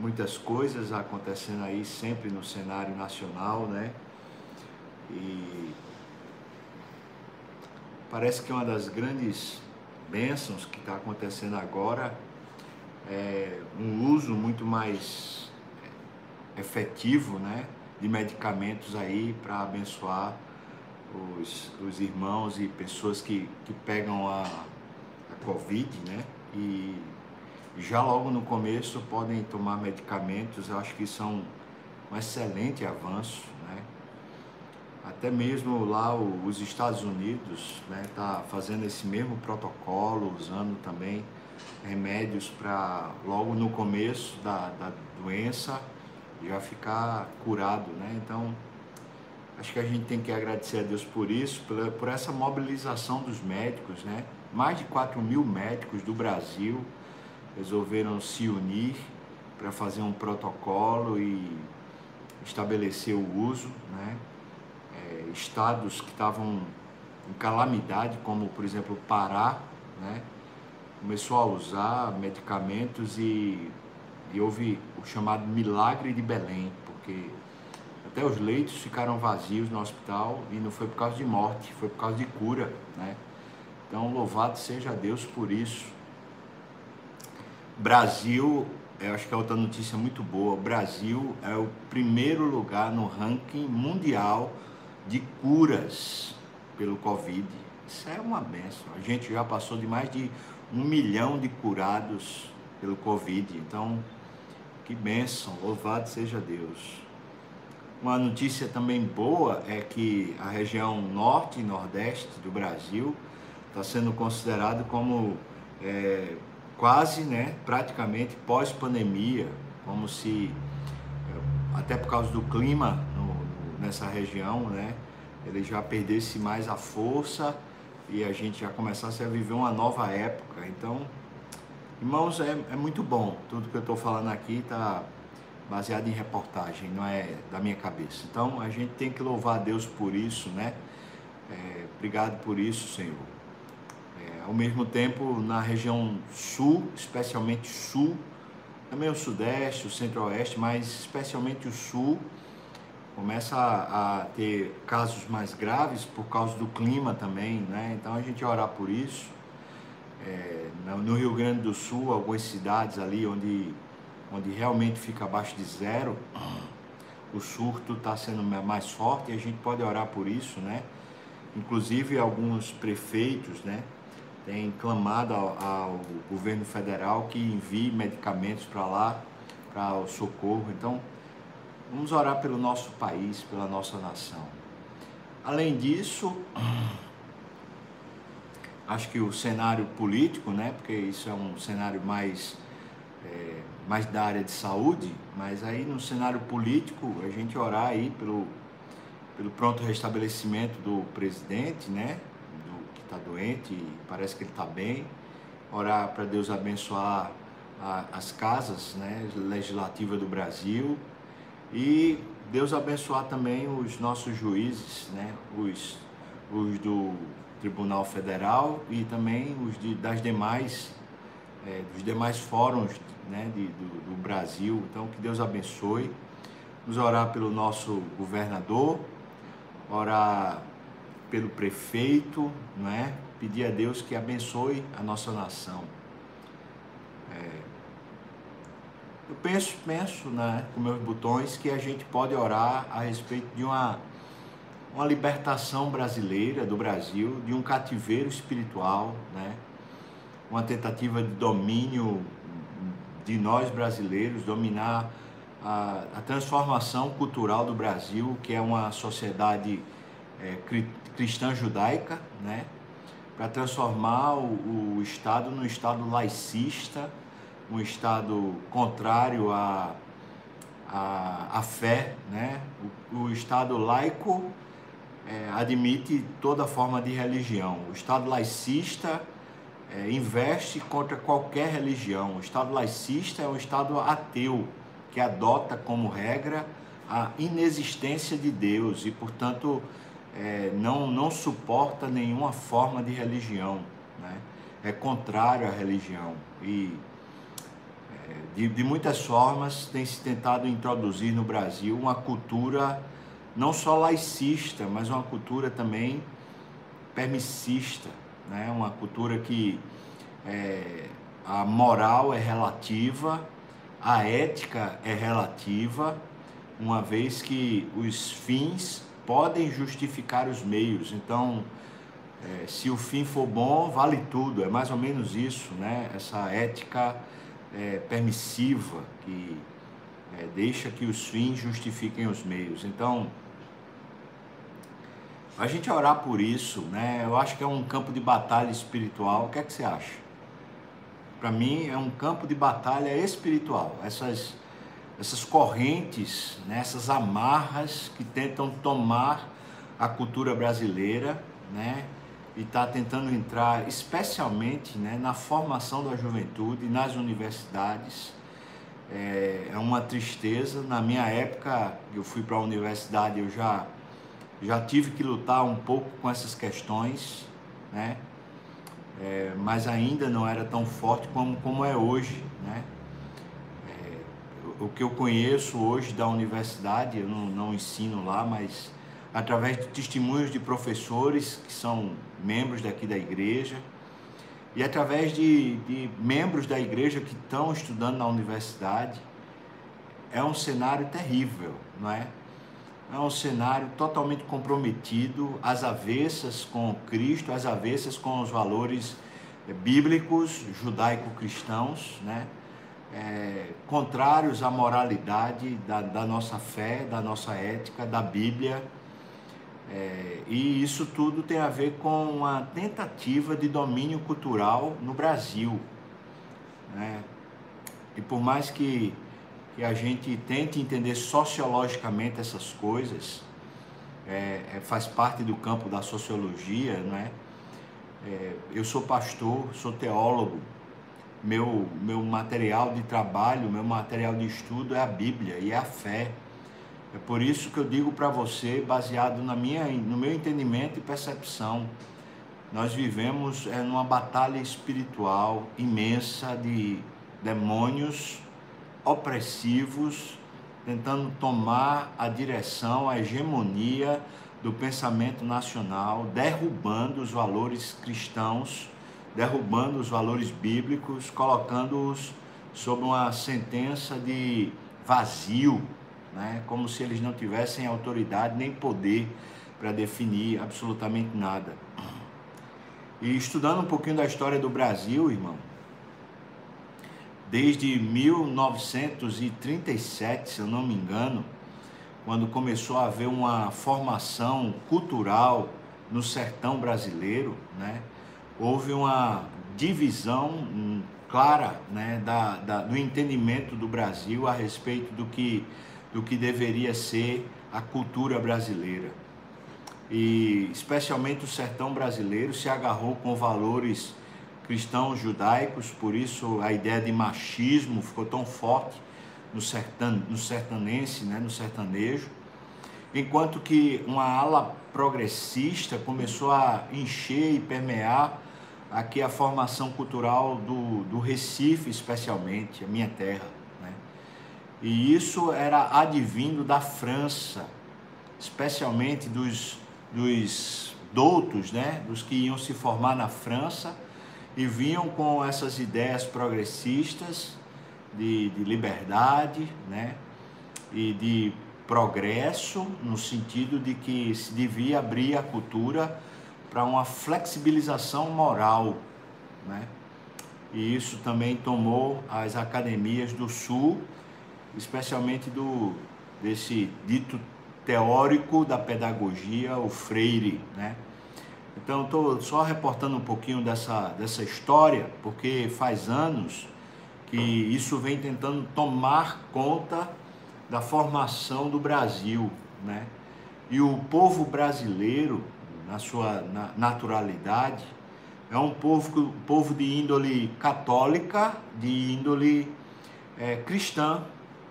muitas coisas acontecendo aí sempre no cenário nacional, né? E parece que uma das grandes bênçãos que está acontecendo agora é um uso muito mais efetivo, né, de medicamentos aí para abençoar os, os irmãos e pessoas que, que pegam a, a Covid, né, e já logo no começo podem tomar medicamentos, eu acho que são um excelente avanço, né? Até mesmo lá os Estados Unidos né, tá fazendo esse mesmo protocolo, usando também remédios para logo no começo da, da doença já ficar curado, né? Então acho que a gente tem que agradecer a Deus por isso, por, por essa mobilização dos médicos, né? Mais de 4 mil médicos do Brasil resolveram se unir para fazer um protocolo e estabelecer o uso, né? É, estados que estavam em calamidade, como por exemplo Pará, né? começou a usar medicamentos e, e houve o chamado milagre de Belém, porque até os leitos ficaram vazios no hospital e não foi por causa de morte, foi por causa de cura, né? Então, louvado seja Deus por isso. Brasil, eu acho que é outra notícia muito boa. Brasil é o primeiro lugar no ranking mundial de curas pelo Covid. Isso é uma benção. A gente já passou de mais de um milhão de curados pelo Covid. Então, que bênção, louvado seja Deus. Uma notícia também boa é que a região norte e nordeste do Brasil está sendo considerado como é, quase, né, praticamente pós-pandemia, como se, é, até por causa do clima no, nessa região, né, ele já perdesse mais a força e a gente já começasse a viver uma nova época. Então, irmãos, é, é muito bom. Tudo que eu estou falando aqui está baseado em reportagem, não é da minha cabeça. Então, a gente tem que louvar a Deus por isso, né? É, obrigado por isso, Senhor. Ao mesmo tempo, na região sul, especialmente sul, também o sudeste, o centro-oeste, mas especialmente o sul, começa a, a, ter casos mais graves por causa do clima também, né? Então a gente orar por isso. É, no Rio Grande do Sul, algumas cidades ali onde, onde realmente fica abaixo de zero, o surto está sendo mais forte e a gente pode orar por isso, né? Inclusive alguns prefeitos, né? Tem clamado ao, ao governo federal que envie medicamentos para lá, para o socorro. Então, vamos orar pelo nosso país, pela nossa nação. Além disso, acho que o cenário político, né, porque isso é um cenário mais, é, mais da área de saúde, mas aí no cenário político, a gente orar aí pelo, pelo pronto restabelecimento do presidente, né, está doente e parece que ele está bem. Orar para Deus abençoar a, as casas né, legislativas do Brasil e Deus abençoar também os nossos juízes, né, os, os do Tribunal Federal e também os de, das demais, é, dos demais fóruns né, de, do, do Brasil. Então, que Deus abençoe. Vamos orar pelo nosso governador, orar pelo prefeito, não é? Pedir a Deus que abençoe a nossa nação. É, eu penso, penso, né, com meus botões, que a gente pode orar a respeito de uma, uma libertação brasileira do Brasil, de um cativeiro espiritual, né? Uma tentativa de domínio de nós brasileiros, dominar a, a transformação cultural do Brasil, que é uma sociedade é, cristã judaica, né? para transformar o, o, Estado num Estado laicista, um Estado contrário à, à, fé. Né? O, o Estado laico é, admite toda forma de religião. O Estado laicista é, investe contra qualquer religião. O Estado laicista é um Estado ateu, que adota como regra a inexistência de Deus e, portanto, é, não, não suporta nenhuma forma de religião, né? é contrário à religião. E é, de, de muitas formas tem se tentado introduzir no Brasil uma cultura não só laicista, mas uma cultura também permissista, né? uma cultura que é, a moral é relativa, a ética é relativa, uma vez que os fins podem justificar os meios. Então, é, se o fim for bom, vale tudo. É mais ou menos isso, né? Essa ética é, permissiva que é, deixa que os fins justifiquem os meios. Então, a gente orar por isso, né? Eu acho que é um campo de batalha espiritual. O que é que você acha? Para mim é um campo de batalha espiritual. Essas essas correntes, né? essas amarras que tentam tomar a cultura brasileira, né? E está tentando entrar especialmente né, na formação da juventude, nas universidades. É, é uma tristeza. Na minha época, eu fui para a universidade, eu já já tive que lutar um pouco com essas questões, né? É, mas ainda não era tão forte como, como é hoje, né? O que eu conheço hoje da universidade, eu não, não ensino lá, mas através de testemunhos de professores que são membros daqui da igreja e através de, de membros da igreja que estão estudando na universidade, é um cenário terrível, não é? é um cenário totalmente comprometido, às avessas com Cristo, às avessas com os valores bíblicos, judaico-cristãos, né? É, contrários à moralidade da, da, nossa fé, da nossa ética, da Bíblia. É, e isso tudo tem a ver com uma tentativa de domínio cultural no Brasil. Né? E por mais que que a gente tente entender sociologicamente essas coisas, é, é, faz parte do campo da sociologia, não é? é? Eu sou pastor, sou teólogo, meu, meu material de trabalho, meu material de estudo é a Bíblia e é a fé. É por isso que eu digo para você, baseado na minha, no meu entendimento e percepção, nós vivemos é, numa batalha espiritual imensa de demônios opressivos, tentando tomar a direção, a hegemonia do pensamento nacional, derrubando os valores cristãos, derrubando os valores bíblicos, colocando-os sob uma sentença de vazio, né? como se eles não tivessem autoridade nem poder para definir absolutamente nada. E estudando um pouquinho da história do Brasil, irmão, desde 1937, se eu não me engano, quando começou a haver uma formação cultural no sertão brasileiro, né? Houve uma divisão hum, clara né, da, da, do entendimento do Brasil a respeito do que, do que deveria ser a cultura brasileira. E especialmente o sertão brasileiro se agarrou com valores cristãos judaicos, por isso a ideia de machismo ficou tão forte no, sertan, no sertanense, né, no sertanejo, enquanto que uma ala progressista começou a encher e permear aqui a formação cultural do, do Recife, especialmente, a minha terra. Né? E isso era advindo da França, especialmente dos, dos doutos, né? dos que iam se formar na França e vinham com essas ideias progressistas de, de liberdade, né? E de progresso, no sentido de que se devia abrir a cultura para uma flexibilização moral, né? E isso também tomou as academias do Sul, especialmente do desse dito teórico da pedagogia, o Freire, né? Então, estou só reportando um pouquinho dessa, dessa história, porque faz anos que isso vem tentando tomar conta da formação do Brasil, né? E o povo brasileiro, na sua naturalidade, é um povo, um povo de índole católica, de índole é, cristã,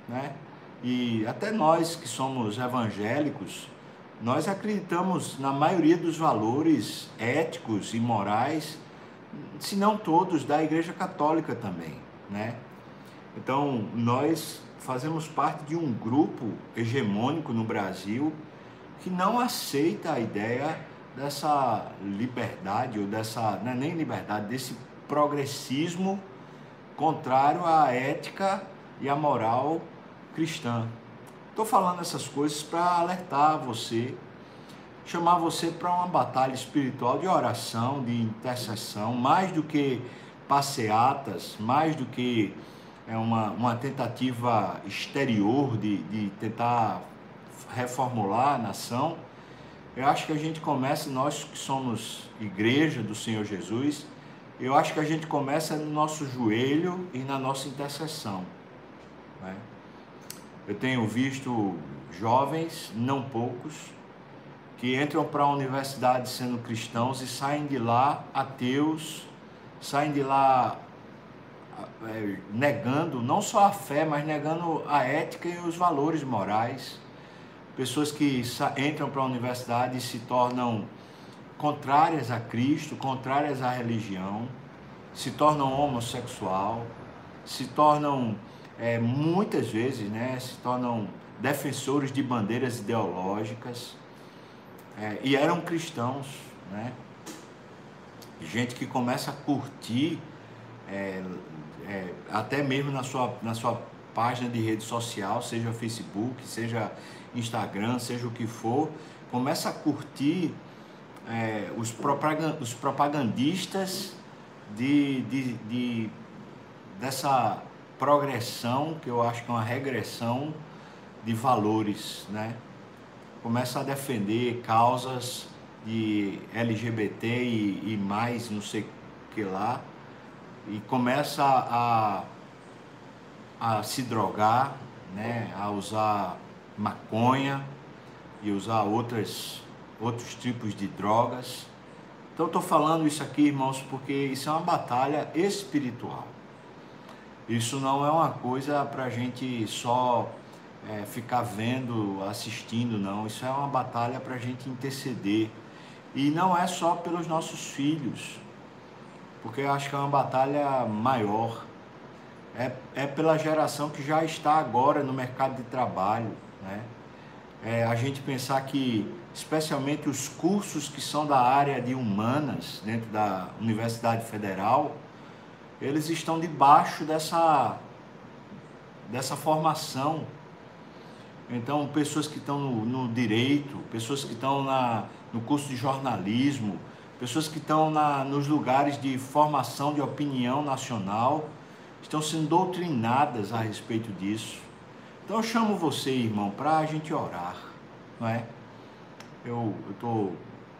né? E até nós que somos evangélicos, nós acreditamos na maioria dos valores éticos e morais, se não todos, da Igreja Católica também, né? Então, nós fazemos parte de um grupo hegemônico no Brasil que não aceita a ideia dessa liberdade, ou dessa, não é nem liberdade, desse progressismo contrário à ética e à moral cristã. Estou falando essas coisas para alertar você, chamar você para uma batalha espiritual de oração, de intercessão, mais do que passeatas, mais do que é uma, uma tentativa exterior de, de tentar reformular a nação. Eu acho que a gente começa, nós que somos igreja do Senhor Jesus, eu acho que a gente começa no nosso joelho e na nossa intercessão. Né? Eu tenho visto jovens, não poucos, que entram para a universidade sendo cristãos e saem de lá ateus, saem de lá é, negando não só a fé, mas negando a ética e os valores morais. Pessoas que entram para a universidade e se tornam contrárias a Cristo, contrárias à religião, se tornam homossexual, se tornam é, muitas vezes, né, se tornam defensores de bandeiras ideológicas é, e eram cristãos, né? Gente que começa a curtir é, é, até mesmo na sua, na sua página de rede social, seja Facebook, seja Instagram, seja o que for, começa a curtir é, os, os propagandistas de, de, de, dessa progressão, que eu acho que é uma regressão de valores, né? Começa a defender causas de LGBT e, e mais, não sei que lá, e começa a, a se drogar, né? a usar maconha e usar outras, outros tipos de drogas. Então estou falando isso aqui, irmãos, porque isso é uma batalha espiritual. Isso não é uma coisa para a gente só é, ficar vendo, assistindo, não. Isso é uma batalha para a gente interceder. E não é só pelos nossos filhos, porque eu acho que é uma batalha maior. É, é pela geração que já está agora no mercado de trabalho. Né? É, a gente pensar que, especialmente os cursos que são da área de humanas, dentro da Universidade Federal, eles estão debaixo dessa, dessa formação. Então, pessoas que estão no, no direito, pessoas que estão na, no curso de jornalismo, pessoas que estão na, nos lugares de formação de opinião nacional, estão sendo doutrinadas a respeito disso. Então, eu chamo você, irmão, para a gente orar, não é? Eu estou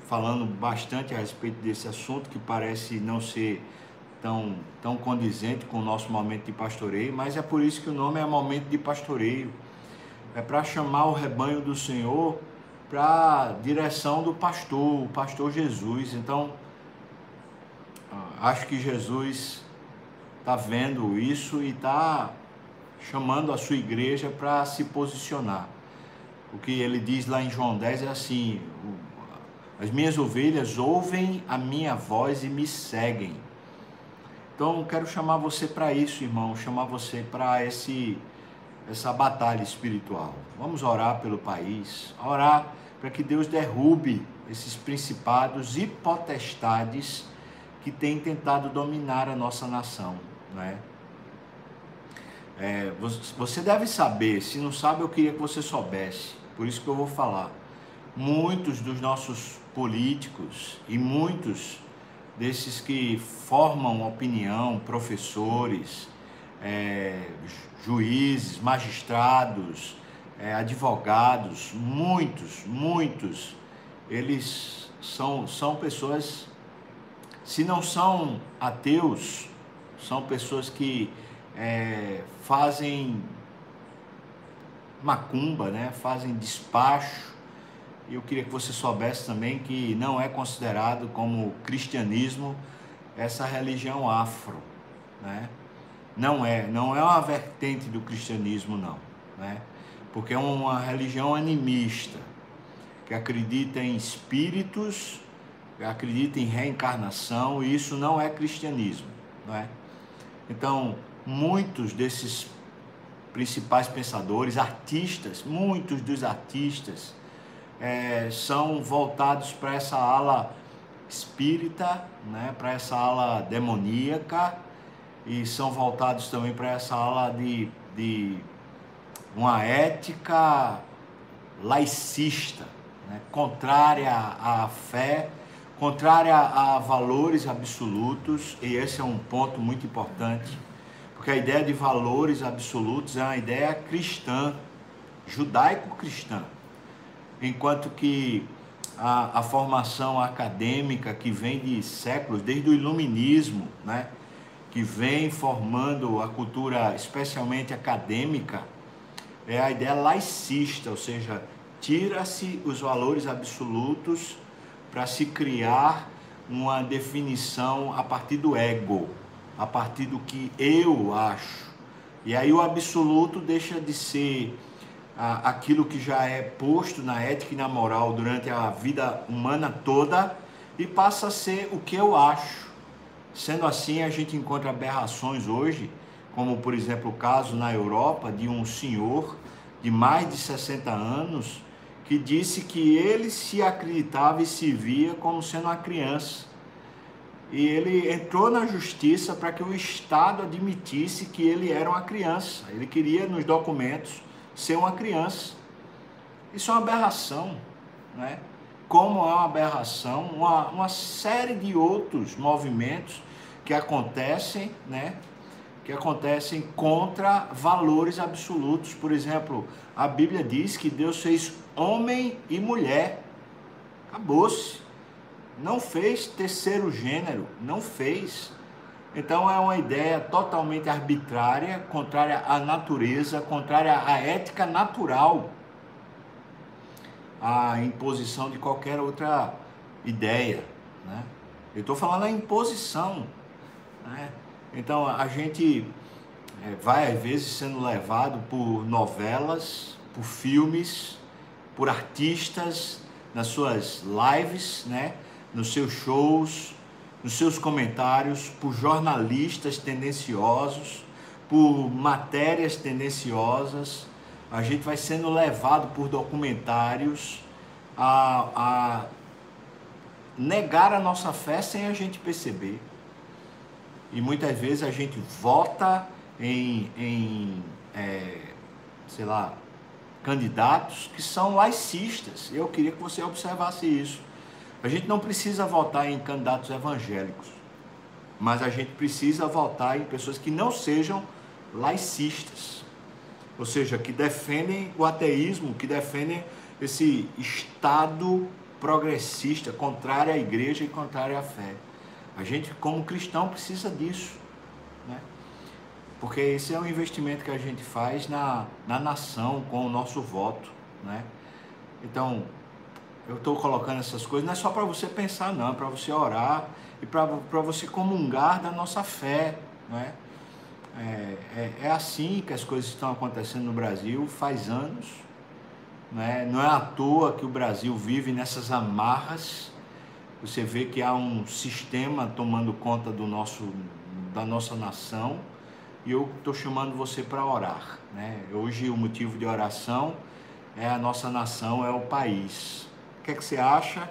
falando bastante a respeito desse assunto que parece não ser tão, tão condizente com o nosso momento de pastoreio, mas é por isso que o nome é momento de pastoreio. É para chamar o rebanho do Senhor para a direção do pastor, o pastor Jesus. Então, ah, acho que Jesus está vendo isso e está chamando a sua igreja para se posicionar. O que ele diz lá em João 10 é assim: as minhas ovelhas ouvem a minha voz e me seguem. Então, quero chamar você para isso, irmão, chamar você para esse essa batalha espiritual. Vamos orar pelo país, orar para que Deus derrube esses principados e potestades que têm tentado dominar a nossa nação, não é? É? você deve saber, se não sabe, eu queria que você soubesse, por isso que eu vou falar. Muitos dos nossos políticos e muitos desses que formam opinião, professores, é, juízes, magistrados, é, advogados, muitos, muitos, eles são, são pessoas, se não são ateus, são pessoas que é, fazem macumba, né? fazem despacho, e eu queria que você soubesse também que não é considerado como cristianismo essa religião afro, né? Não é, não é uma vertente do cristianismo não, né? Porque é uma religião animista que acredita em espíritos, acredita em reencarnação, e isso não é cristianismo, não é? Então, muitos desses principais pensadores, artistas, muitos dos artistas é, são voltados para essa ala espírita, né, para essa ala demoníaca e são voltados também para essa ala de, de uma ética laicista, né, contrária à fé, contrária a valores absolutos, e esse é um ponto muito importante, porque a ideia de valores absolutos é uma ideia cristã, judaico-cristã, enquanto que a, a, formação acadêmica que vem de séculos, desde o iluminismo, né, que vem formando a cultura especialmente acadêmica, é a ideia laicista, ou seja, tira-se os valores absolutos para se criar uma definição a partir do ego, a partir do que eu acho. E aí o absoluto deixa de ser ah, aquilo que já é posto na ética e na moral durante a vida humana toda e passa a ser o que eu acho. Sendo assim, a gente encontra aberrações hoje, como por exemplo o caso na Europa de um senhor de mais de 60 anos que disse que ele se acreditava e se via como sendo uma criança. E ele entrou na justiça para que o Estado admitisse que ele era uma criança. Ele queria, nos documentos, ser uma criança. Isso é uma aberração, né? Como é uma aberração, uma, uma série de outros movimentos que acontecem, né? Que acontecem contra valores absolutos. Por exemplo, a Bíblia diz que Deus fez homem e mulher. Acabou-se. Não fez terceiro gênero, não fez. Então é uma ideia totalmente arbitrária, contrária à natureza, contrária à ética natural, à imposição de qualquer outra ideia. Né? Eu estou falando a imposição. Né? Então a gente é, vai às vezes sendo levado por novelas, por filmes, por artistas nas suas lives, né? Nos seus shows, nos seus comentários, por jornalistas tendenciosos, por matérias tendenciosas. A gente vai sendo levado por documentários a, a negar a nossa fé sem a gente perceber. E muitas vezes a gente vota em, em é, sei lá, candidatos que são laicistas. Eu queria que você observasse isso. A gente não precisa votar em candidatos evangélicos, mas a gente precisa votar em pessoas que não sejam laicistas, ou seja, que defendem o ateísmo, que defendem esse Estado progressista, contrário à igreja e contrário à fé. A gente, como cristão, precisa disso. Né? porque esse é um investimento que a gente faz na, na nação com o nosso voto, né? Então, eu estou colocando essas coisas não é só para você pensar, não, é para você orar e para você comungar da nossa fé, né? É, é, é, assim que as coisas estão acontecendo no Brasil faz anos, né? não é à toa que o Brasil vive nessas amarras. Você vê que há um sistema tomando conta do nosso, da nossa nação e eu estou chamando você para orar. Né? Hoje o motivo de oração é a nossa nação, é o país. O que é que você acha?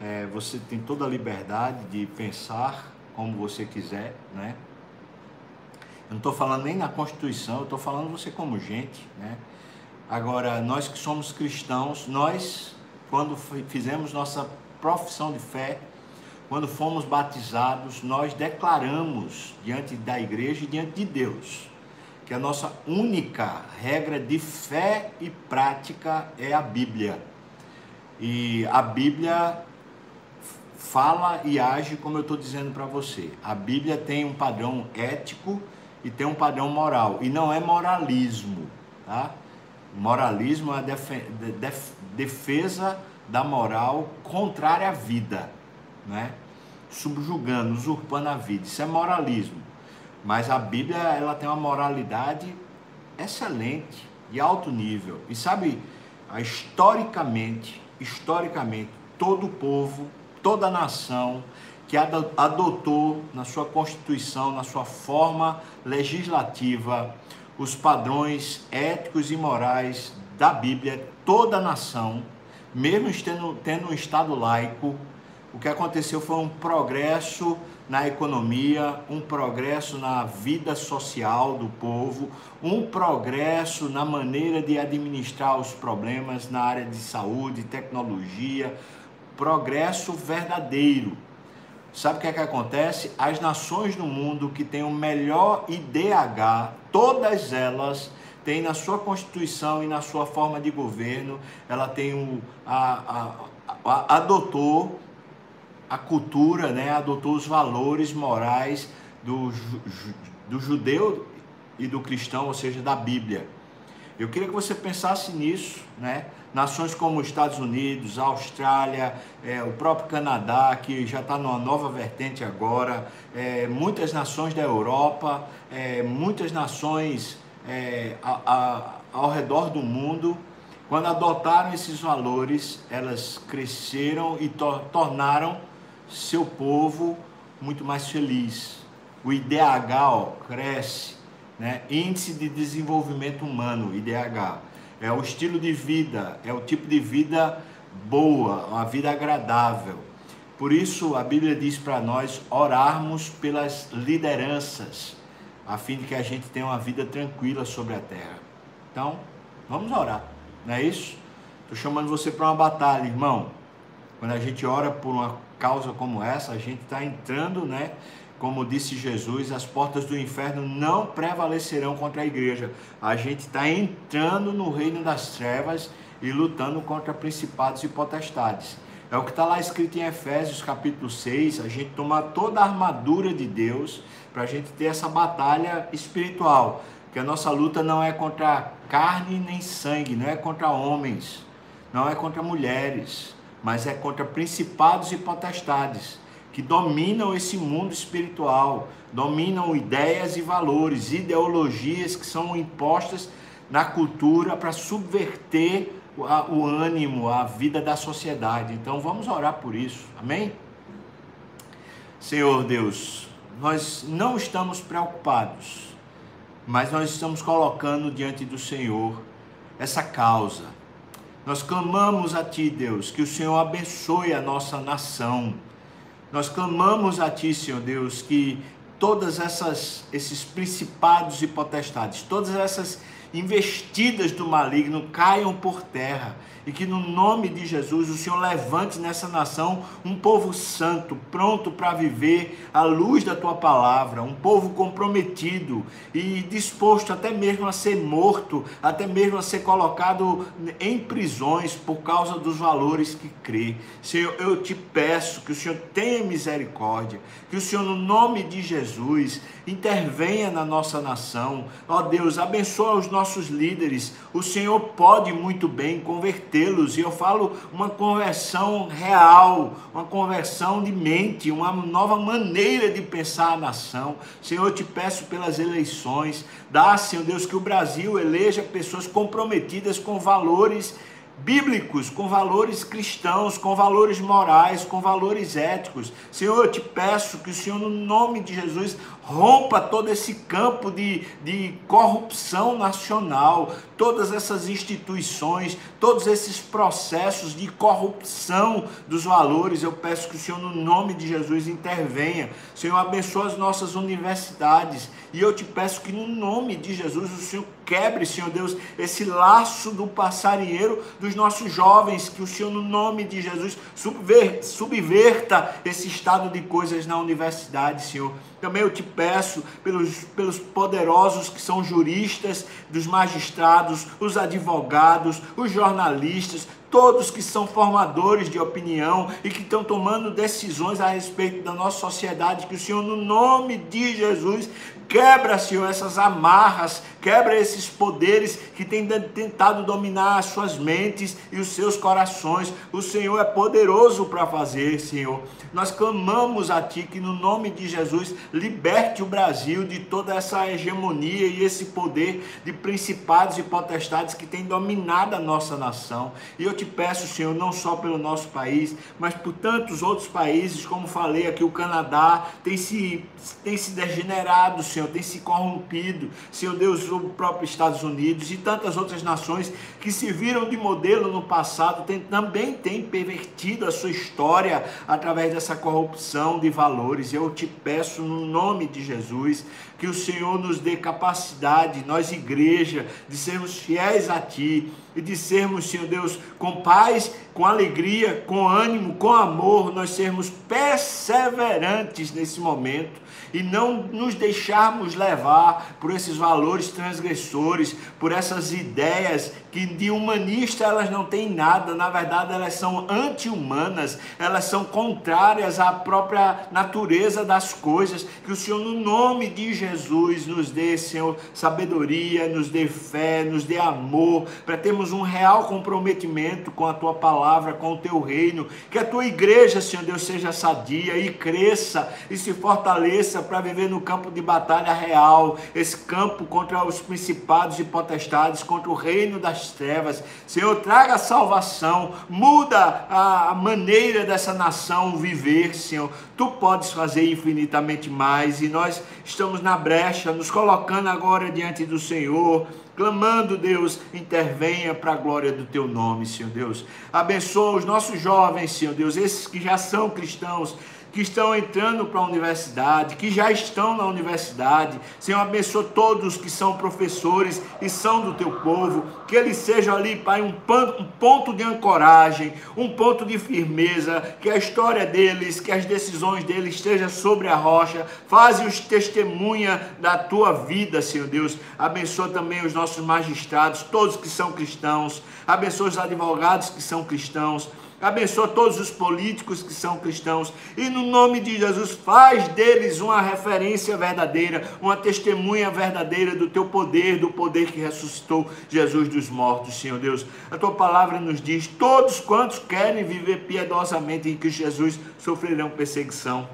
É, você tem toda a liberdade de pensar como você quiser, né? Eu não estou falando nem na Constituição, eu estou falando você como gente, né? Agora, nós que somos cristãos, nós, quando fizemos nossa profissão de fé, quando fomos batizados, nós declaramos diante da igreja e diante de Deus que a nossa única regra de fé e prática é a Bíblia. E a Bíblia fala e age como eu estou dizendo para você. A Bíblia tem um padrão ético e tem um padrão moral. E não é moralismo. Tá? Moralismo é a defesa da moral contrária à vida né? subjugando, usurpando a vida. Isso é moralismo. Mas a Bíblia ela tem uma moralidade excelente, de alto nível. E sabe, historicamente, historicamente, todo povo, toda nação que adotou na sua Constituição, na sua forma legislativa, os padrões éticos e morais da Bíblia, toda nação, mesmo tendo, tendo um Estado laico, o que aconteceu foi um progresso na economia, um progresso na vida social do povo, um progresso na maneira de administrar os problemas na área de saúde, tecnologia, progresso verdadeiro. Sabe o que é que acontece? As nações do mundo que têm o melhor IDH, todas elas têm na sua constituição e na sua forma de governo, ela tem o a, a, a, adotou a cultura, né? adotou os valores morais do, do judeu e do cristão, ou seja, da Bíblia. Eu queria que você pensasse nisso, né? Nações como os Estados Unidos, Austrália, é, o próprio Canadá, que já está numa nova vertente agora, é, muitas nações da Europa, é, muitas nações é, a, a, ao redor do mundo, quando adotaram esses valores, elas cresceram e to tornaram seu povo muito mais feliz. O IDH cresce, né? Índice de Desenvolvimento Humano, IDH. É o estilo de vida, é o tipo de vida boa, uma vida agradável. Por isso a Bíblia diz para nós orarmos pelas lideranças, a fim de que a gente tenha uma vida tranquila sobre a terra. Então, vamos orar, não é isso? Estou chamando você para uma batalha, irmão. Quando a gente ora por uma causa como essa, a gente está entrando, né? Como disse Jesus, as portas do inferno não prevalecerão contra a igreja. A gente está entrando no reino das trevas e lutando contra principados e potestades. É o que está lá escrito em Efésios capítulo 6, a gente tomar toda a armadura de Deus para a gente ter essa batalha espiritual. Que a nossa luta não é contra carne nem sangue, não é contra homens, não é contra mulheres, mas é contra principados e potestades que dominam esse mundo espiritual, dominam ideias e valores, ideologias que são impostas na cultura para subverter o ânimo, a vida da sociedade. Então vamos orar por isso, amém? Senhor Deus, nós não estamos preocupados, mas nós estamos colocando diante do Senhor essa causa nós clamamos a Ti, Deus, que o Senhor abençoe a nossa nação. Nós clamamos a Ti, Senhor Deus, que todas essas esses principados e potestades, todas essas investidas do maligno caiam por terra e que no nome de Jesus o Senhor levante nessa nação um povo santo, pronto para viver à luz da tua palavra, um povo comprometido e disposto até mesmo a ser morto, até mesmo a ser colocado em prisões por causa dos valores que crê. Senhor, eu te peço que o Senhor tenha misericórdia, que o Senhor no nome de Jesus intervenha na nossa nação. Ó Deus, abençoa os nossos líderes. O Senhor pode muito bem convertê-los. E eu falo uma conversão real, uma conversão de mente, uma nova maneira de pensar a nação. Senhor, eu te peço pelas eleições. Dá, Senhor Deus, que o Brasil eleja pessoas comprometidas com valores bíblicos, com valores cristãos, com valores morais, com valores éticos. Senhor, eu te peço que o Senhor, no nome de Jesus, rompa todo esse campo de, de corrupção nacional, todas essas instituições, todos esses processos de corrupção dos valores. Eu peço que o Senhor, no nome de Jesus, intervenha. Senhor, abençoa as nossas universidades. E eu te peço que, no nome de Jesus, o Senhor quebre, Senhor Deus, esse laço do passarinheiro dos nossos jovens. Que o Senhor, no nome de Jesus, subverta esse estado de coisas na universidade, Senhor também eu te peço pelos, pelos poderosos que são juristas, dos magistrados, os advogados, os jornalistas, todos que são formadores de opinião e que estão tomando decisões a respeito da nossa sociedade, que o Senhor, no nome de Jesus, quebra, Senhor, essas amarras, quebra esses poderes que têm tentado dominar as suas mentes e os seus corações. O Senhor é poderoso para fazer, Senhor. Nós clamamos a Ti que, no nome de Jesus, liberte o Brasil de toda essa hegemonia e esse poder de principados e potestades que têm dominado a nossa nação. E eu te te peço, Senhor, não só pelo nosso país, mas por tantos outros países, como falei aqui, o Canadá tem se, tem se degenerado, Senhor, tem se corrompido, Senhor Deus, o próprio Estados Unidos e tantas outras nações que se viram de modelo no passado, tem, também tem pervertido a sua história através dessa corrupção de valores. Eu te peço, no nome de Jesus, que o Senhor nos dê capacidade, nós igreja, de sermos fiéis a Ti e de sermos, Senhor Deus, com paz, com alegria, com ânimo, com amor, nós sermos perseverantes nesse momento e não nos deixarmos levar por esses valores transgressores, por essas ideias que de humanista elas não têm nada, na verdade elas são anti-humanas, elas são contrárias à própria natureza das coisas. Que o Senhor, no nome de Jesus, nos dê, Senhor, sabedoria, nos dê fé, nos dê amor, para termos um real comprometimento com a tua palavra, com o teu reino. Que a tua igreja, Senhor Deus, seja sadia e cresça e se fortaleça para viver no campo de batalha real, esse campo contra os principados e potestades, contra o reino das trevas. Senhor, traga salvação, muda a maneira dessa nação viver, Senhor. Tu podes fazer infinitamente mais e nós estamos na brecha, nos colocando agora diante do Senhor clamando, Deus, intervenha para a glória do teu nome, Senhor Deus. Abençoa os nossos jovens, Senhor Deus, esses que já são cristãos, que estão entrando para a universidade, que já estão na universidade. Senhor, abençoa todos que são professores e são do teu povo. Que eles sejam ali, Pai, um, ponto de ancoragem, um ponto de firmeza. Que a história deles, que as decisões deles estejam sobre a rocha. Faze-os testemunha da tua vida, Senhor Deus. Abençoa também os nossos magistrados, todos que são cristãos. Abençoa os advogados que são cristãos abençoa todos os políticos que são cristãos e no nome de Jesus faz deles uma referência verdadeira, uma testemunha verdadeira do teu poder, do poder que ressuscitou Jesus dos mortos, Senhor Deus. A tua palavra nos diz: todos quantos querem viver piedosamente em Cristo Jesus sofrerão perseguição.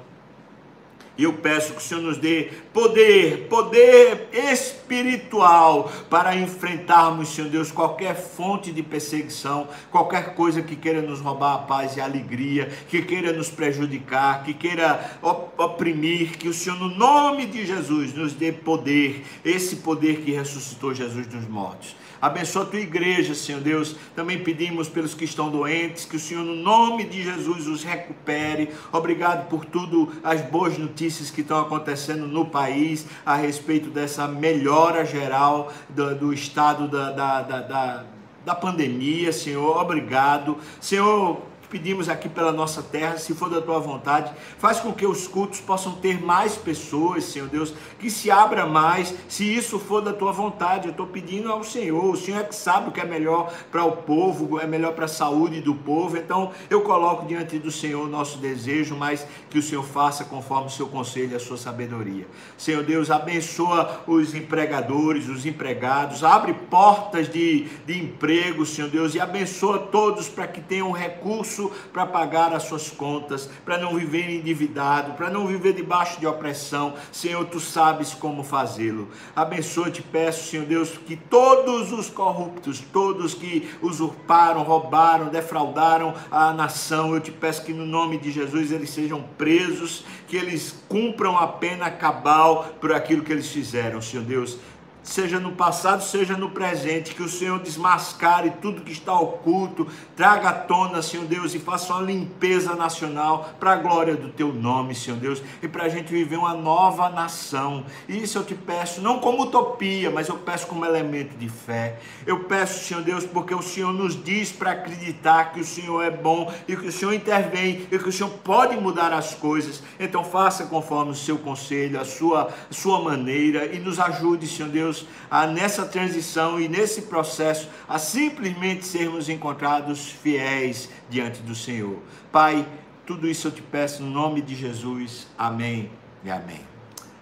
E eu peço que o Senhor nos dê poder, poder espiritual para enfrentarmos, Senhor Deus, qualquer fonte de perseguição, qualquer coisa que queira nos roubar a paz e a alegria, que queira nos prejudicar, que queira oprimir, que o Senhor, no nome de Jesus, nos dê poder, esse poder que ressuscitou Jesus dos mortos. Abençoa a tua igreja, Senhor Deus. Também pedimos pelos que estão doentes, que o Senhor, no nome de Jesus, os recupere. Obrigado por tudo, as boas notícias que estão acontecendo no país a respeito dessa melhora geral do, do estado da, da, da, da da pandemia, Senhor, obrigado. Senhor, pedimos aqui pela nossa terra, se for da tua vontade, faz com que os cultos possam ter mais pessoas, Senhor Deus, que se abra mais, se isso for da tua vontade. Eu estou pedindo ao Senhor, o Senhor é que sabe o que é melhor para o povo, é melhor para a saúde do povo. Então eu coloco diante do Senhor o nosso desejo, mas que o Senhor faça conforme o seu conselho e a sua sabedoria. Senhor Deus, abençoa os empregadores, os empregados, abre portas de, de emprego, Senhor Deus, e abençoa todos para que tenham recurso recurso para pagar as suas contas, para não viver endividado, para não viver debaixo de opressão. Senhor, tu sabes como fazê-lo. Abençoa, te peço, Senhor Deus, que todos os corruptos, todos que usurparam, roubaram, defraudaram a nação, eu te peço que no nome de Jesus eles sejam presos, que eles cumpram a pena cabal por aquilo que eles fizeram, Senhor Deus seja no passado, seja no presente, que o Senhor desmascare tudo que está oculto, traga à tona, Senhor Deus, e faça uma limpeza nacional para a glória do Teu nome, Senhor Deus, e para a gente viver uma nova nação. Isso eu te peço, não como utopia, mas eu peço como elemento de fé. Eu peço, Senhor Deus, porque o Senhor nos diz para acreditar que o Senhor é bom e que o Senhor intervém e que o Senhor pode mudar as coisas. Então faça conforme o seu conselho, a sua, a sua maneira e nos ajude, Senhor Deus A, nessa transição e nesse processo, a simplesmente sermos encontrados fiéis diante do Senhor. Pai, tudo isso eu te peço no nome de Jesus. Amém e amém.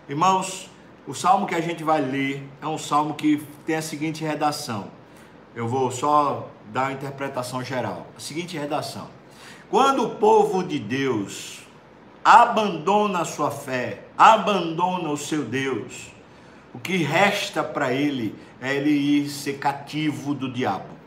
Irmãos, o salmo que a gente vai ler é um salmo que tem a seguinte redação. Eu vou só dar uma interpretação geral. A seguinte redação: Quando o povo de Deus abandona a sua fé, abandona o seu Deus, o que resta para ele é ele ir ser cativo do diabo.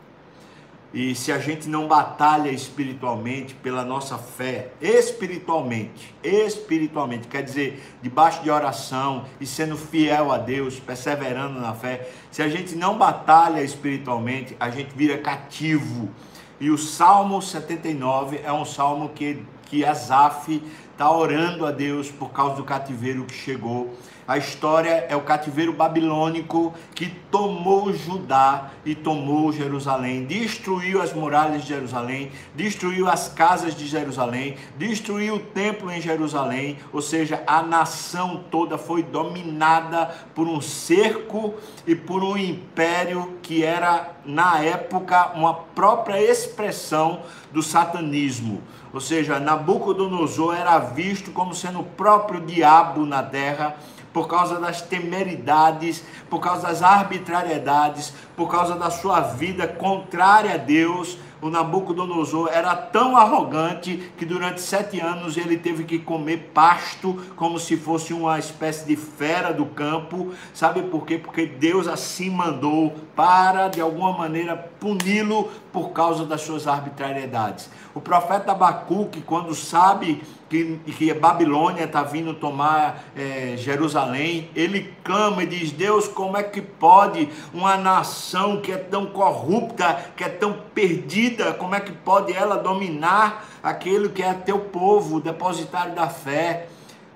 E se a gente não batalha espiritualmente pela nossa fé, espiritualmente, espiritualmente, quer dizer, debaixo de oração e sendo fiel a Deus, perseverando na fé, se a gente não batalha espiritualmente, a gente vira cativo. E o Salmo 79 é um salmo que, que Asaf está orando a Deus por causa do cativeiro que chegou a história é o cativeiro babilônico que tomou Judá e tomou Jerusalém, destruiu as muralhas de Jerusalém, destruiu as casas de Jerusalém, destruiu o templo em Jerusalém, ou seja, a nação toda foi dominada por um cerco e por um império que era na época uma própria expressão do satanismo. Ou seja, Nabucodonosor era visto como sendo o próprio diabo na terra por causa das temeridades, por causa das arbitrariedades, por causa da sua vida contrária a Deus, o Nabucodonosor era tão arrogante que durante sete anos ele teve que comer pasto como se fosse uma espécie de fera do campo. Sabe por quê? Porque Deus assim mandou para, de alguma maneira, puni-lo por causa das suas arbitrariedades. O profeta Abacuque, quando sabe que, que a Babilônia está vindo tomar é, Jerusalém, ele clama e diz: Deus, como é que pode uma nação que é tão corrupta, que é tão perdida, como é que pode ela dominar aquele que é teu povo, depositário da fé?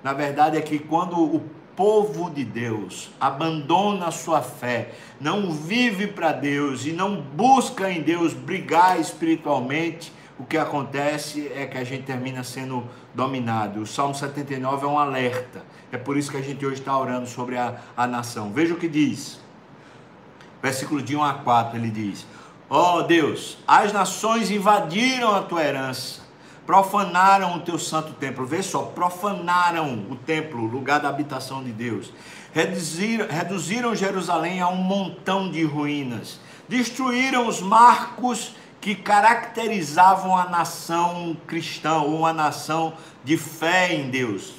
Na verdade é que quando o povo de Deus abandona sua fé, não vive para Deus e não busca em Deus brigar espiritualmente, o que acontece é que a gente termina sendo dominado. O Salmo 79 é um alerta. É por isso que a gente hoje está orando sobre a, a nação. Veja o que diz. Versículo de 1 a 4, ele diz: Ó oh Deus, as nações invadiram a tua herança, profanaram o teu santo templo. Vê só, profanaram o templo, lugar da habitação de Deus. Reduziram, reduziram Jerusalém a um montão de ruínas. Destruíram os marcos que caracterizavam a nação cristã ou a nação de fé em Deus.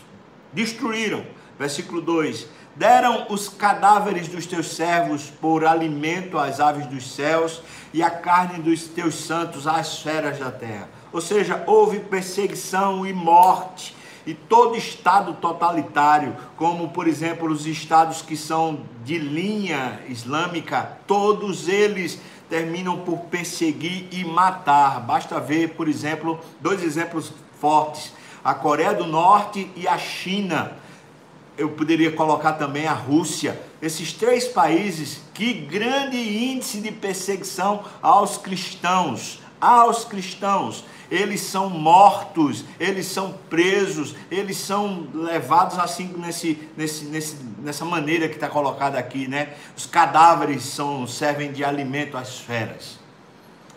Destruíram. Versículo 2: Deram os cadáveres dos teus servos por alimento às aves dos céus e a carne dos teus santos às feras da terra. Ou seja, houve perseguição e morte e todo estado totalitário, como por exemplo os estados que são de linha islâmica, todos eles terminam por perseguir e matar. Basta ver, por exemplo, dois exemplos fortes: a Coreia do Norte e a China. Eu poderia colocar também a Rússia. Esses três países, que grande índice de perseguição aos cristãos, aos cristãos eles são mortos, eles são presos, eles são levados assim nesse, nesse, nesse, nessa maneira que está colocada aqui, né? Os cadáveres são, servem de alimento às feras.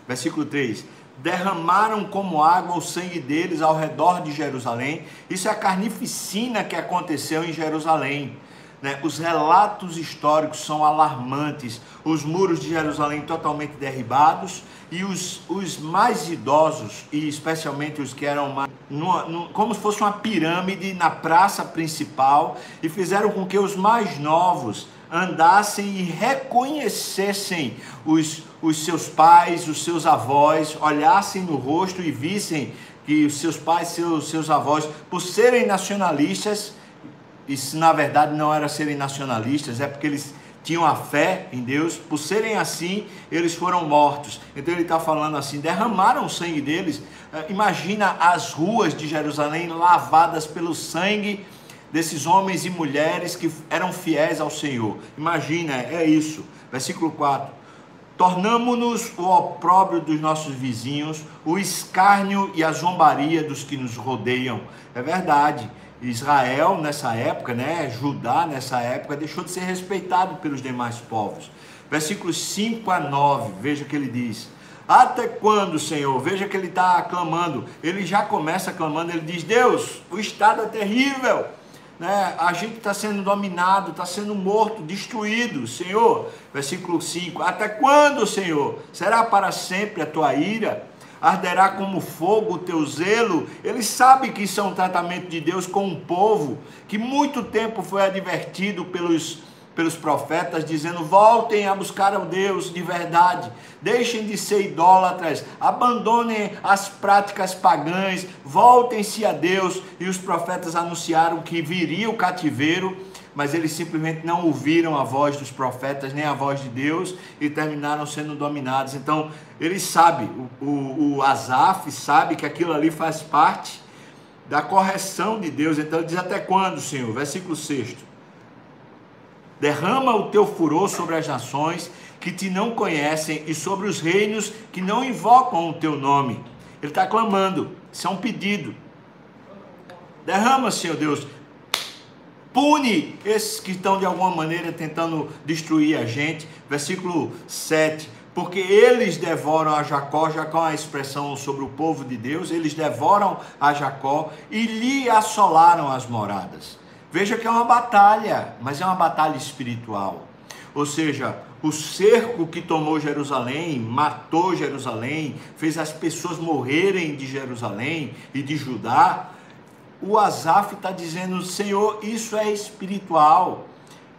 Versículo 3: derramaram como água o sangue deles ao redor de Jerusalém. Isso é a carnificina que aconteceu em Jerusalém. Né? Os relatos históricos são alarmantes. Os muros de Jerusalém totalmente derribados e os, os mais idosos, e especialmente os que eram mais, numa, numa, como se fosse uma pirâmide na praça principal, e fizeram com que os mais novos andassem e reconhecessem os, os seus pais, os seus avós, olhassem no rosto e vissem que os seus pais, seus, seus avós, por serem nacionalistas, isso na verdade não era serem nacionalistas, é porque eles tinham a fé em Deus, por serem assim, eles foram mortos. Então ele está falando assim: derramaram o sangue deles. Eh, imagina as ruas de Jerusalém lavadas pelo sangue desses homens e mulheres que eram fiéis ao Senhor. Imagina, é isso. Versículo 4. Tornamo-nos o opróbrio dos nossos vizinhos, o escárnio e a zombaria dos que nos rodeiam. É verdade. Israel nessa época, né, Judá nessa época, deixou de ser respeitado pelos demais povos. Versículos 5 a 9, veja o que ele diz. Até quando, Senhor? Veja que ele está clamando. Ele já começa clamando, ele diz: Deus, o estado é terrível. Né? A gente está sendo dominado, está sendo morto, destruído, Senhor. Versículo 5: Até quando, Senhor? Será para sempre a tua ira? Arderá como fogo o teu zelo. Ele sabe que isso é um tratamento de Deus com um povo que muito tempo foi advertido pelos, pelos profetas, dizendo: voltem a buscar ao Deus de verdade, deixem de ser idólatras, abandonem as práticas pagãs, voltem-se a Deus. E os profetas anunciaram que viria o cativeiro, mas eles simplesmente não ouviram a voz dos profetas, nem a voz de Deus, e terminaram sendo dominados. Então, ele sabe, o, o, o Asaf sabe que aquilo ali faz parte da correção de Deus. Então, ele diz: Até quando, Senhor? Versículo 6 Derrama o teu furor sobre as nações que te não conhecem e sobre os reinos que não invocam o teu nome. Ele está clamando, isso é um pedido. Derrama, Senhor Deus, pune esses que estão de alguma maneira tentando destruir a gente. Versículo 7. Porque eles devoram a Jacó, Jacó é uma expressão sobre o povo de Deus, eles devoram a Jacó e lhe assolaram as moradas. Veja que é uma batalha, mas é uma batalha espiritual. Ou seja, o cerco que tomou Jerusalém, matou Jerusalém, fez as pessoas morrerem de Jerusalém e de Judá. O Asaf está dizendo: Senhor, isso é espiritual.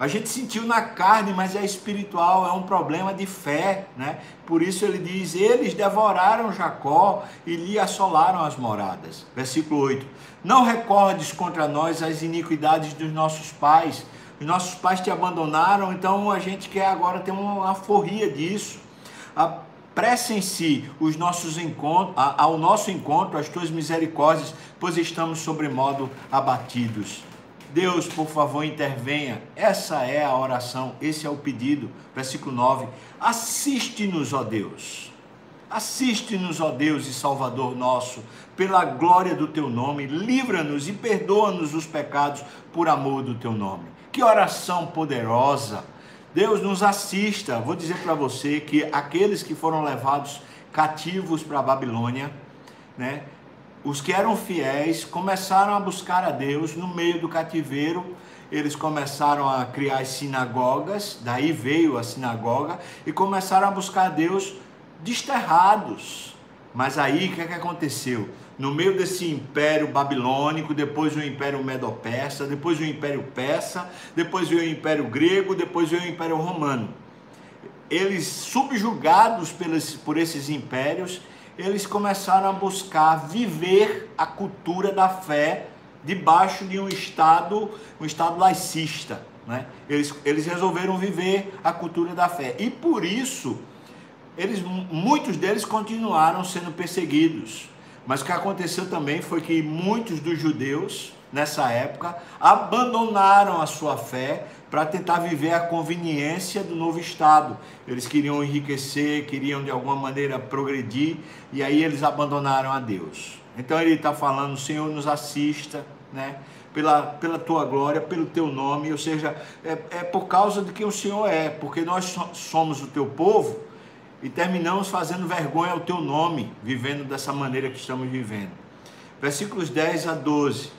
A gente sentiu na carne, mas é espiritual, é um problema de fé, né? Por isso ele diz: Eles devoraram Jacó e lhe assolaram as moradas. Versículo 8: Não recordes contra nós as iniquidades dos nossos pais. Os nossos pais te abandonaram, então a gente quer agora ter uma aforria disso. Apressem-se os nossos encontros, ao nosso encontro as tuas misericórdias, pois estamos sobremodo abatidos. Deus, por favor, intervenha. Essa é a oração, esse é o pedido. Versículo 9. Assiste-nos, ó Deus. Assiste-nos, ó Deus e Salvador nosso, pela glória do teu nome. Livra-nos e perdoa-nos os pecados por amor do teu nome. Que oração poderosa. Deus nos assista. Vou dizer para você que aqueles que foram levados cativos para a Babilônia, né? os que eram fiéis começaram a buscar a Deus no meio do cativeiro. Eles começaram a criar as sinagogas, daí veio a sinagoga, e começaram a buscar a Deus desterrados. Mas aí o que, é que aconteceu? No meio desse império babilônico, depois o império medo-persa, depois o império persa, depois veio o império grego, depois veio o império romano. Eles subjugados pelos, por esses impérios, eles começaram a buscar viver a cultura da fé debaixo de um estado, um estado laicista. Né? Eles, eles resolveram viver a cultura da fé. E por isso, eles, muitos deles continuaram sendo perseguidos. Mas o que aconteceu também foi que muitos dos judeus, nessa época, abandonaram a sua fé para tentar viver a conveniência do novo Estado. Eles queriam enriquecer, queriam de alguma maneira progredir, e aí eles abandonaram a Deus. Então ele está falando: Senhor, nos assista, né? Pela, pela tua glória, pelo teu nome, ou seja, é, é por causa de quem o Senhor é, porque nós somos o teu povo e terminamos fazendo vergonha ao teu nome, vivendo dessa maneira que estamos vivendo. Versículos 10 a 12.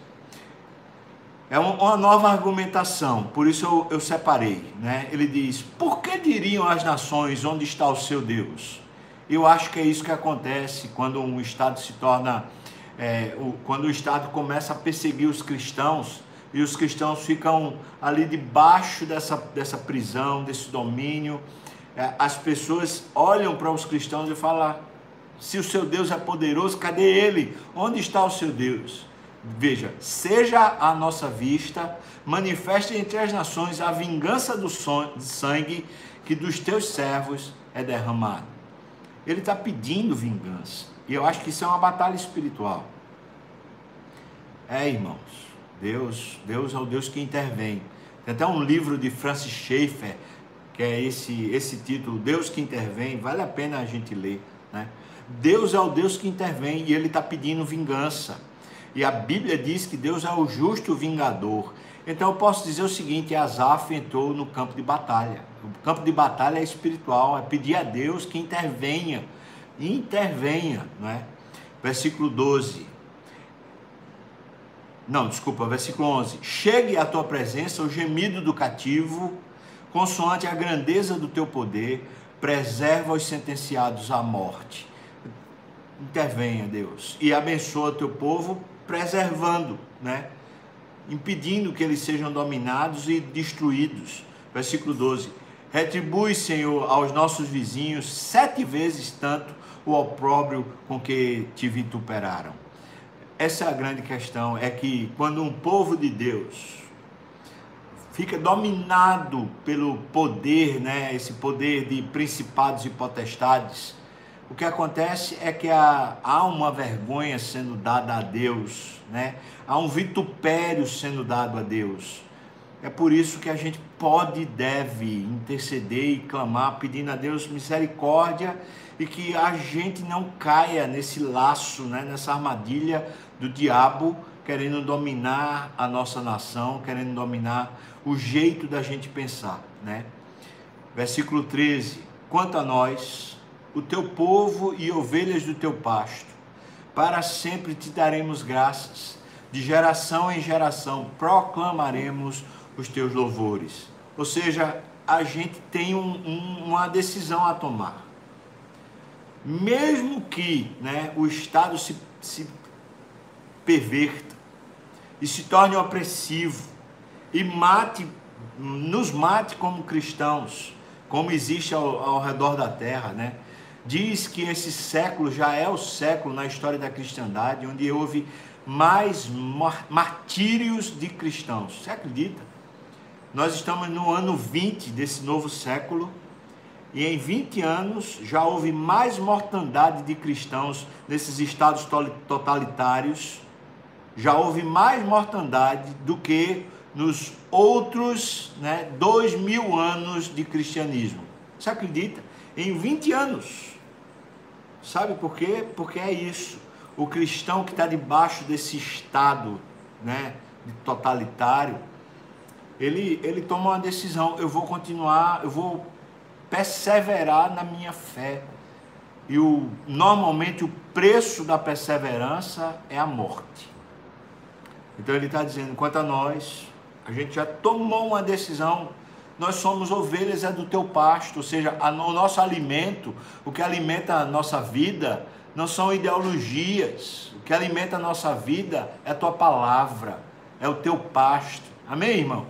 É uma nova argumentação, por isso eu, eu separei. Né? Ele diz: Por que diriam as nações onde está o seu Deus? Eu acho que é isso que acontece quando um Estado se torna. É, o, quando o Estado começa a perseguir os cristãos e os cristãos ficam ali debaixo dessa, dessa prisão, desse domínio. É, as pessoas olham para os cristãos e falam: se o seu Deus é poderoso, cadê ele? Onde está o seu Deus? Veja, seja a nossa vista, manifeste entre as nações a vingança do sangue que dos teus servos é derramado. Ele está pedindo vingança. E eu acho que isso é uma batalha espiritual. É, irmãos, Deus, Deus é o Deus que intervém. Tem até um livro de Francis Schaeffer, que é esse, esse título, Deus que intervém, vale a pena a gente ler. Né? Deus é o Deus que intervém e ele está pedindo vingança. E a Bíblia diz que Deus é o justo vingador. Então eu posso dizer o seguinte: Asaf entrou no campo de batalha. O campo de batalha é espiritual, é pedir a Deus que intervenha. Intervenha, não é? Versículo 12. Não, desculpa, versículo 11. Chegue à tua presença o gemido do cativo, consoante a grandeza do teu poder, preserva os sentenciados à morte. Intervenha, Deus, e abençoa teu povo preservando, né? impedindo que eles sejam dominados e destruídos. Versículo 12: Retribui, Senhor, aos nossos vizinhos sete vezes tanto o opróbrio com que te vituperaram. Essa é a grande questão, é que quando um povo de Deus fica dominado pelo poder, né, esse poder de principados e potestades, o que acontece é que há, há uma vergonha sendo dada a Deus, né? há um vitupério sendo dado a Deus. É por isso que a gente pode e deve interceder e clamar, pedindo a Deus misericórdia e que a gente não caia nesse laço, né, nessa armadilha do diabo querendo dominar a nossa nação, querendo dominar o jeito da gente pensar, né? Versículo 13: Quanto a nós, o teu povo e ovelhas do teu pasto, para sempre te daremos graças, de geração em geração proclamaremos os teus louvores. Ou seja, a gente tem um, um, uma decisão a tomar. Mesmo que né, o Estado se, se perverta e se torne opressivo e mate, nos mate como cristãos, como existe ao, ao redor da terra, né? Diz que esse século já é o século na história da cristandade onde houve mais martírios de cristãos. Você acredita? Nós estamos no ano 20 desse novo século e em 20 anos já houve mais mortandade de cristãos nesses estados totalitários já houve mais mortandade do que nos outros né, dois mil anos de cristianismo. Você acredita? Em 20 anos. Sabe por quê? Porque é isso. O cristão que está debaixo desse estado né, totalitário, ele, ele toma uma decisão. Eu vou continuar, eu vou perseverar na minha fé. E o, normalmente o preço da perseverança é a morte. Então ele está dizendo: quanto a nós, a gente já tomou uma decisão. Nós somos ovelhas é do teu pasto, ou seja, a, o nosso alimento, o que alimenta a nossa vida, não são ideologias. O que alimenta a nossa vida é a tua palavra, é o teu pasto. Amém, irmão?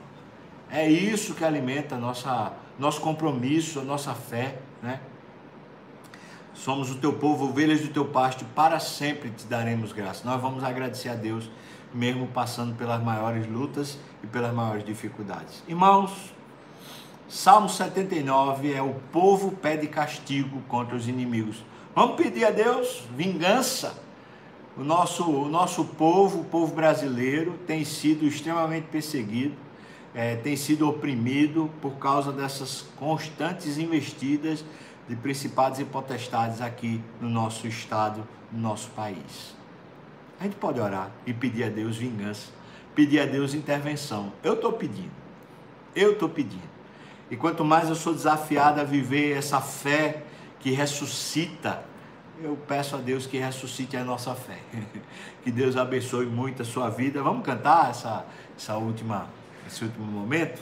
É isso que alimenta a nossa, nosso compromisso, a nossa fé, né? Somos o teu povo, ovelhas do teu pasto, para sempre te daremos graça. Nós vamos agradecer a Deus mesmo passando pelas maiores lutas e pelas maiores dificuldades. Irmãos, Salmo 79 é o povo pede castigo contra os inimigos. Vamos pedir a Deus vingança. O nosso, o nosso povo, o povo brasileiro, tem sido extremamente perseguido, é, tem sido oprimido por causa dessas constantes investidas de principados e potestades aqui no nosso estado, no nosso país. A gente pode orar e pedir a Deus vingança, pedir a Deus intervenção. Eu estou pedindo, eu estou pedindo. E quanto mais eu sou desafiado a viver essa fé que ressuscita, eu peço a Deus que ressuscite a nossa fé. Que Deus abençoe muito a sua vida. Vamos cantar essa, essa última, esse último momento?